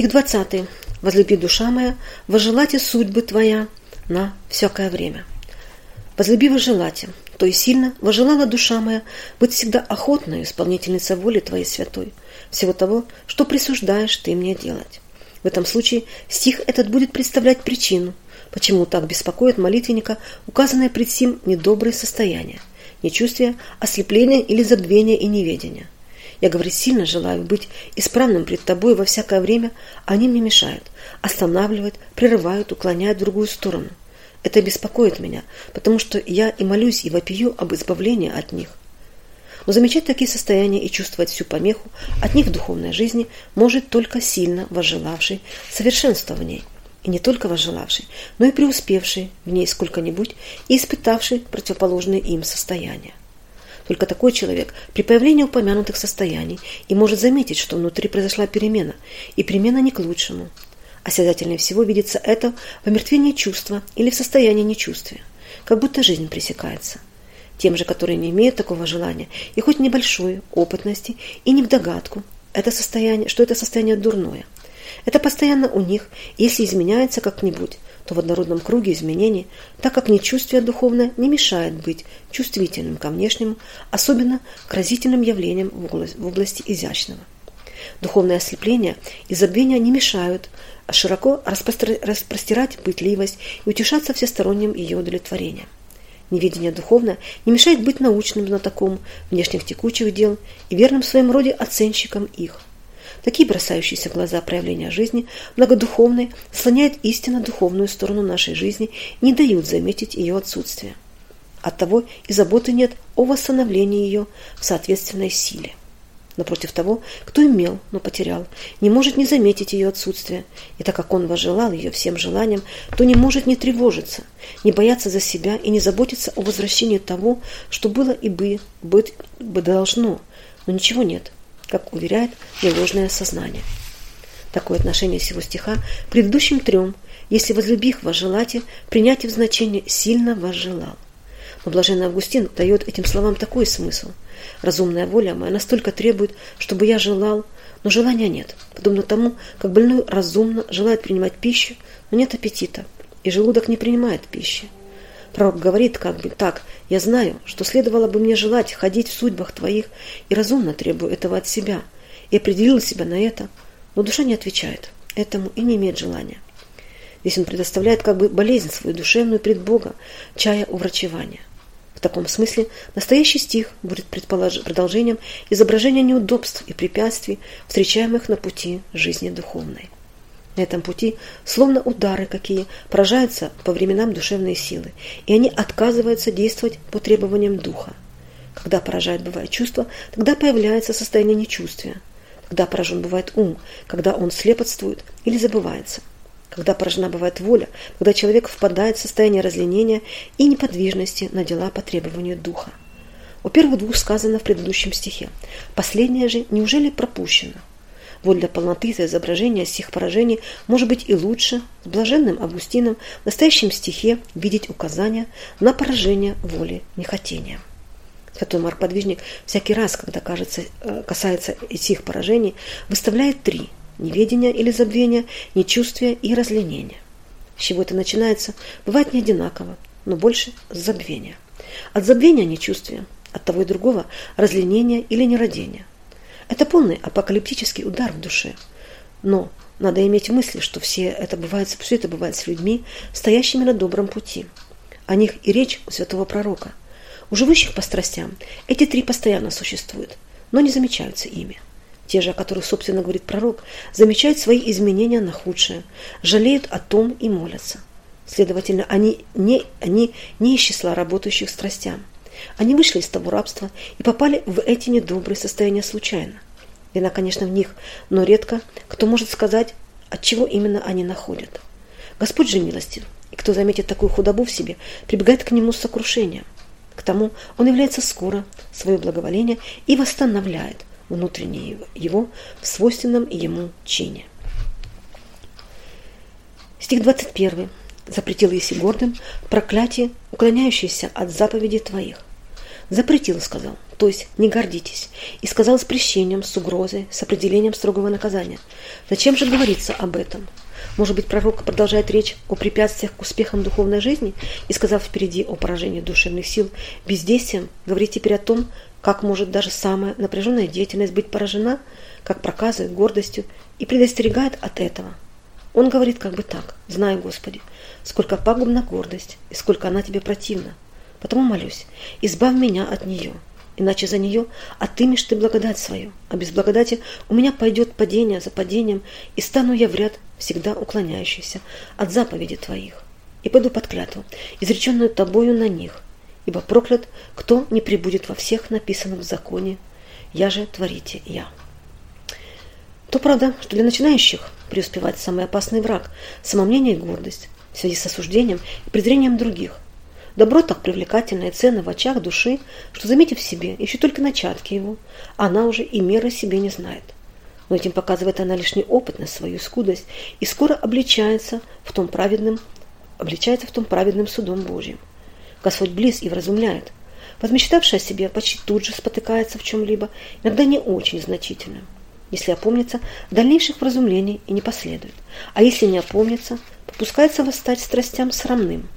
Стих 20. «Возлюби, душа моя, возжелайте судьбы твоя на всякое время». «Возлюби, возжелайте, то и сильно возжелала душа моя быть всегда охотной исполнительницей воли Твоей святой, всего того, что присуждаешь Ты мне делать». В этом случае стих этот будет представлять причину, почему так беспокоит молитвенника указанное пред сим недоброе состояние, нечувствие, ослепление или забвение и неведение – я, говорит, сильно желаю быть исправным пред тобой во всякое время, они мне мешают, останавливают, прерывают, уклоняют в другую сторону. Это беспокоит меня, потому что я и молюсь, и вопию об избавлении от них. Но замечать такие состояния и чувствовать всю помеху от них в духовной жизни может только сильно возжелавший совершенства в ней. И не только возжелавший, но и преуспевший в ней сколько-нибудь и испытавший противоположные им состояния. Только такой человек при появлении упомянутых состояний и может заметить, что внутри произошла перемена, и перемена не к лучшему. Осязательнее всего видится это в омертвении чувства или в состоянии нечувствия, как будто жизнь пресекается. Тем же, которые не имеют такого желания, и хоть небольшой опытности, и не в догадку, это состояние, что это состояние дурное. Это постоянно у них, если изменяется как-нибудь, то в однородном круге изменений, так как нечувствие духовное не мешает быть чувствительным ко внешнему, особенно к разительным явлениям в области изящного. Духовное ослепление и забвение не мешают широко распростирать пытливость и утешаться всесторонним ее удовлетворением. Неведение духовное не мешает быть научным знатоком внешних текучих дел и верным в своем роде оценщиком их – Такие бросающиеся в глаза проявления жизни, благодуховной, слоняют истинно духовную сторону нашей жизни не дают заметить ее отсутствие. Оттого и заботы нет о восстановлении ее в соответственной силе. Напротив того, кто имел, но потерял, не может не заметить ее отсутствие, и так как он возжелал ее всем желанием, то не может не тревожиться, не бояться за себя и не заботиться о возвращении того, что было и бы, быть бы должно, но ничего нет – как уверяет неложное сознание. Такое отношение всего стиха к предыдущим трем, если возлюбих возжелате, принять в значение «сильно возжелал». Но блаженный Августин дает этим словам такой смысл. Разумная воля моя настолько требует, чтобы я желал, но желания нет, подобно тому, как больной разумно желает принимать пищу, но нет аппетита, и желудок не принимает пищи. Пророк говорит как бы так, «Я знаю, что следовало бы мне желать ходить в судьбах твоих, и разумно требую этого от себя, и определил себя на это, но душа не отвечает этому и не имеет желания». Здесь он предоставляет как бы болезнь свою душевную пред Бога, чая уврачевания. В таком смысле настоящий стих будет продолжением изображения неудобств и препятствий, встречаемых на пути жизни духовной. На этом пути, словно удары какие, поражаются по временам душевные силы, и они отказываются действовать по требованиям духа. Когда поражает бывает чувство, тогда появляется состояние нечувствия. Когда поражен бывает ум, когда он слепотствует или забывается. Когда поражена бывает воля, когда человек впадает в состояние разленения и неподвижности на дела по требованию духа. У первых двух сказано в предыдущем стихе. Последнее же неужели пропущено? Вот для полноты изображения сих поражений может быть и лучше с блаженным Августином в настоящем стихе видеть указания на поражение воли нехотения. Святой Марк Подвижник всякий раз, когда кажется, э, касается этих поражений, выставляет три – неведение или забвение, нечувствие и разленение. С чего это начинается, бывает не одинаково, но больше с забвения. От забвения – нечувствия, от того и другого – разленения или нерадения. Это полный апокалиптический удар в душе. Но надо иметь в мысли, что все это бывает, все это бывает с людьми, стоящими на добром пути. О них и речь у святого пророка. У живущих по страстям эти три постоянно существуют, но не замечаются ими. Те же, о которых, собственно, говорит пророк, замечают свои изменения на худшее, жалеют о том и молятся. Следовательно, они не, они не из числа работающих страстям. Они вышли из того рабства и попали в эти недобрые состояния случайно. Вина, конечно, в них, но редко кто может сказать, от чего именно они находят. Господь же милостив, и кто заметит такую худобу в себе, прибегает к нему с сокрушением. К тому он является скоро свое благоволение и восстанавливает внутреннее его в свойственном ему чине. Стих 21. Запретил Еси гордым проклятие, уклоняющееся от заповедей твоих. Запретил, сказал, то есть не гордитесь, и сказал с прещением, с угрозой, с определением строгого наказания. Зачем же говорится об этом? Может быть, пророк продолжает речь о препятствиях к успехам духовной жизни и, сказав впереди о поражении душевных сил бездействием, говорит теперь о том, как может даже самая напряженная деятельность быть поражена, как проказы, гордостью, и предостерегает от этого. Он говорит как бы так, знаю, Господи, сколько пагубна гордость и сколько она тебе противна. Потому молюсь, избавь меня от нее, иначе за нее отымешь ты благодать свою, а без благодати у меня пойдет падение за падением, и стану я в ряд всегда уклоняющийся от заповеди твоих. И пойду под клятву, изреченную тобою на них, ибо проклят, кто не прибудет во всех написанных в законе, я же творите я. То правда, что для начинающих преуспевать самый опасный враг – самомнение и гордость в связи с осуждением и презрением других. Добро так привлекательно и ценно в очах души, что, заметив в себе еще только начатки его, она уже и меры себе не знает. Но этим показывает она лишний опыт на свою скудость и скоро обличается в том праведным, обличается в том праведным судом Божьим. Господь близ и вразумляет. Возмечтавший о себе почти тут же спотыкается в чем-либо, иногда не очень значительным. Если опомнится, дальнейших вразумлений и не последует. А если не опомнится, попускается восстать страстям срамным.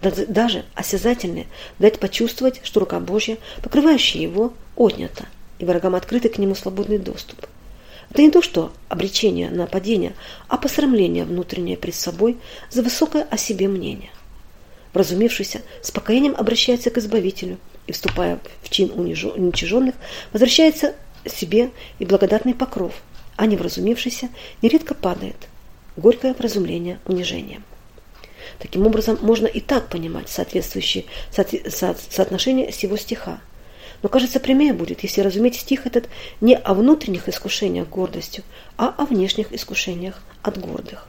Даже осязательное дать почувствовать, что рука Божья, покрывающая его, отнята, и врагам открытый к нему свободный доступ. Это не то, что обречение на падение, а посрамление внутреннее пред собой за высокое о себе мнение. Вразумившийся, с покаянием обращается к Избавителю и, вступая в чин уничиженных, возвращается себе и благодатный покров, а невразумившийся нередко падает. Горькое вразумление унижением. Таким образом, можно и так понимать соответствующие со, со, соотношение сего стиха. Но, кажется, прямее будет, если разуметь стих этот не о внутренних искушениях гордостью, а о внешних искушениях от гордых.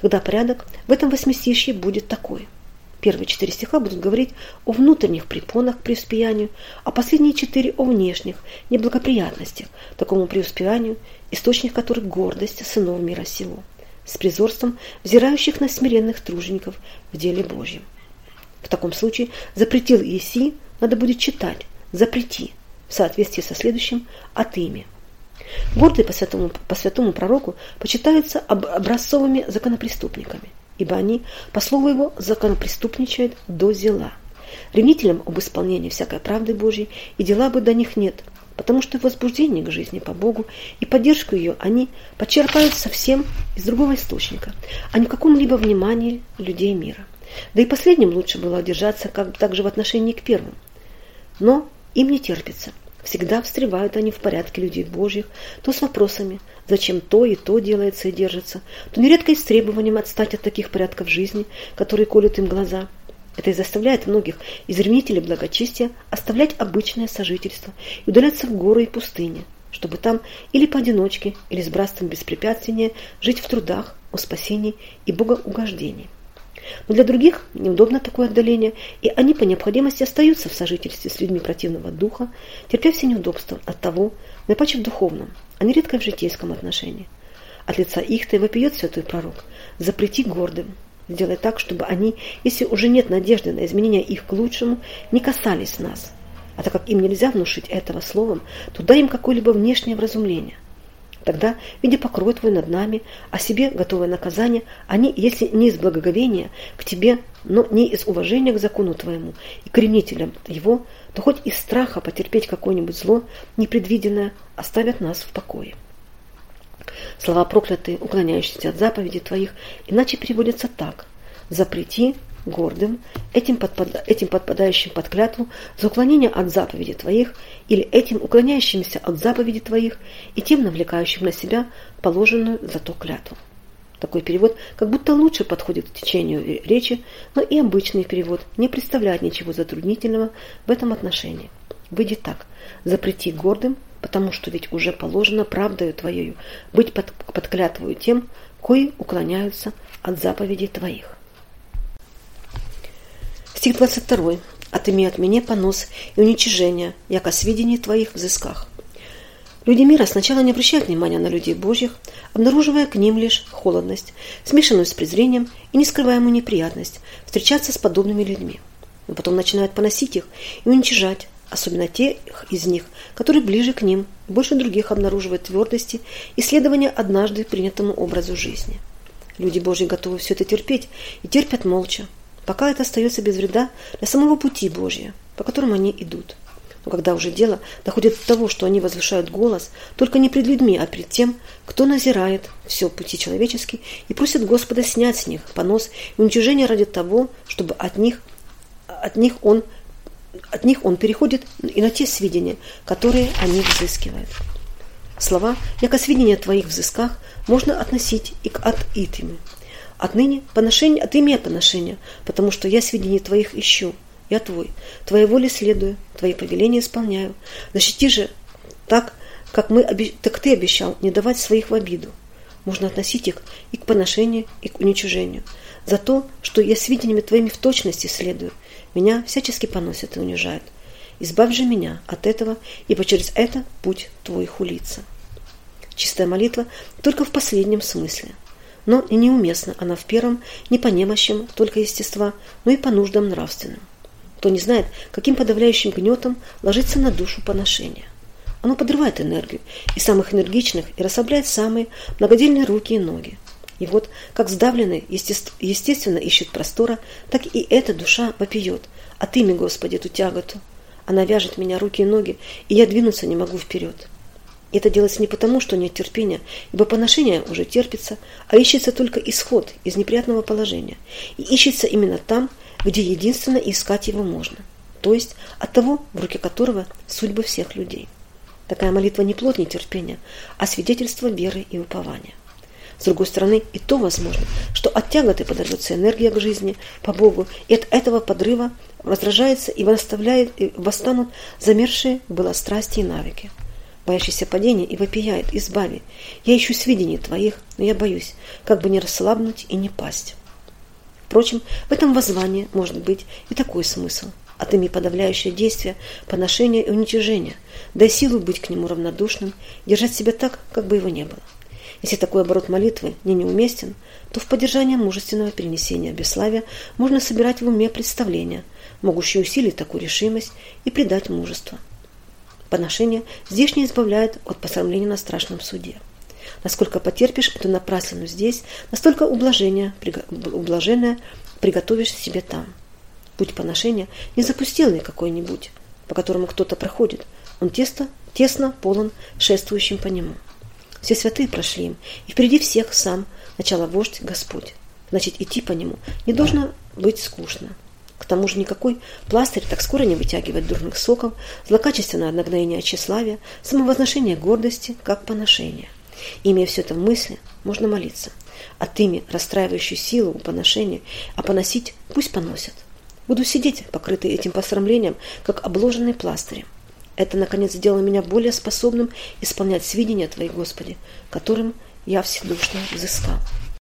Тогда порядок в этом восьмистишье будет такой – Первые четыре стиха будут говорить о внутренних препонах к преуспеянию, а последние четыре о внешних неблагоприятностях, такому преуспеянию, источник которых гордость сынов мира сего, с призорством взирающих на смиренных тружеников в деле Божьем. В таком случае запретил Иеси, надо будет читать «запрети» в соответствии со следующим «от имя». Гордые по святому, по святому пророку почитаются образцовыми законопреступниками ибо они, по слову его, законопреступничают до зела. Ревнителям об исполнении всякой правды Божьей и дела бы до них нет, потому что возбуждение к жизни по Богу и поддержку ее они почерпают совсем из другого источника, а не в каком-либо внимании людей мира. Да и последним лучше было держаться как также в отношении к первым. Но им не терпится – Всегда встревают они в порядке людей Божьих, то с вопросами, зачем то и то делается и держится, то нередко и с требованием отстать от таких порядков жизни, которые колют им глаза. Это и заставляет многих из ревнителей благочестия оставлять обычное сожительство и удаляться в горы и пустыни, чтобы там или поодиночке, или с братством беспрепятственно жить в трудах о спасении и богоугождении. Но для других неудобно такое отдаление, и они по необходимости остаются в сожительстве с людьми противного духа, терпя все неудобства от того, наипаче в духовном, а нередко в житейском отношении. От лица их-то и вопиет святой пророк, запрети гордым, сделай так, чтобы они, если уже нет надежды на изменение их к лучшему, не касались нас. А так как им нельзя внушить этого словом, то дай им какое-либо внешнее вразумление – Тогда, видя покрой твой над нами, о себе готовое наказание, они, если не из благоговения к тебе, но не из уважения к закону твоему и коренителям его, то хоть из страха потерпеть какое-нибудь зло непредвиденное, оставят нас в покое. Слова проклятые, уклоняющиеся от заповедей твоих, иначе переводятся так. Запрети гордым, этим, подпад... этим подпадающим под клятву за уклонение от заповеди твоих или этим уклоняющимся от заповеди твоих и тем навлекающим на себя положенную за то клятву. Такой перевод как будто лучше подходит к течению речи, но и обычный перевод не представляет ничего затруднительного в этом отношении. Выйдет так. Запрети гордым, потому что ведь уже положено правдою твоею быть под, под клятвою тем, кои уклоняются от заповедей твоих. Стих 22. «Отыми от меня понос и уничижение, яко сведений твоих взысках». Люди мира сначала не обращают внимания на людей Божьих, обнаруживая к ним лишь холодность, смешанную с презрением и нескрываемую неприятность встречаться с подобными людьми. Но потом начинают поносить их и уничижать, особенно тех из них, которые ближе к ним, больше других обнаруживают твердости и следования однажды принятому образу жизни. Люди Божьи готовы все это терпеть и терпят молча, пока это остается без вреда для самого пути Божьего, по которому они идут. Но когда уже дело доходит до того, что они возвышают голос, только не пред людьми, а пред тем, кто назирает все пути человеческие и просит Господа снять с них понос и уничижение ради того, чтобы от них, от них он от них он переходит и на те сведения, которые они взыскивают. Слова, яко сведения твоих взысках, можно относить и к от итими. Отныне поношение от имя поношения, потому что я сведения твоих ищу, я твой, твоей воле следую, твои повеления исполняю. Защити же так, как, мы, так ты обещал, не давать своих в обиду. Можно относить их и к поношению, и к уничижению. За то, что я сведениями твоими в точности следую, меня всячески поносят и унижают. Избавь же меня от этого, ибо через это путь твой хулится. Чистая молитва только в последнем смысле. Но и неуместна она в первом, не по немощам только естества, но и по нуждам нравственным. Кто не знает, каким подавляющим гнетом ложится на душу поношение. Оно подрывает энергию и самых энергичных и расслабляет самые многодельные руки и ноги. И вот, как сдавленный, естественно, ищет простора, так и эта душа вопиет. Отыми, Господи, эту тяготу. Она вяжет меня руки и ноги, и я двинуться не могу вперед. Это делается не потому, что нет терпения, ибо поношение уже терпится, а ищется только исход из неприятного положения. И ищется именно там, где единственно искать его можно, то есть от того, в руке которого судьбы всех людей. Такая молитва не плод нетерпения, а свидетельство веры и упования. С другой стороны, и то возможно, что от тяготы подорвется энергия к жизни по Богу, и от этого подрыва раздражается и восставляет, и восстанут замершие было страсти и навыки. Боящийся падения и вопияет, избави. Я ищу сведений твоих, но я боюсь, как бы не расслабнуть и не пасть. Впрочем, в этом воззвании может быть и такой смысл. Отыми подавляющее действие, поношение и уничижение, дай силу быть к нему равнодушным, держать себя так, как бы его не было. Если такой оборот молитвы не неуместен, то в поддержание мужественного перенесения бесславия можно собирать в уме представления, могущие усилить такую решимость и придать мужество. Поношение здешне избавляет от посрамления на страшном суде. Насколько потерпишь эту напраслину здесь, настолько ублажение, ублаженное приготовишь себе там. Путь поношения не запустелый какой-нибудь, по которому кто-то проходит. Он тесно, тесно полон шествующим по нему. Все святые прошли им, и впереди всех сам, начало вождь Господь. Значит, идти по нему не должно быть скучно. К тому же никакой пластырь так скоро не вытягивает дурных соков, злокачественное нагноение тщеславия, самовозношение гордости, как поношение. Имея все это в мысли, можно молиться. От ими расстраивающую силу у поношения, а поносить пусть поносят. Буду сидеть, покрытый этим посрамлением, как обложенный пластырем. Это, наконец, сделало меня более способным исполнять сведения Твои, Господи, которым я вседушно взыскал.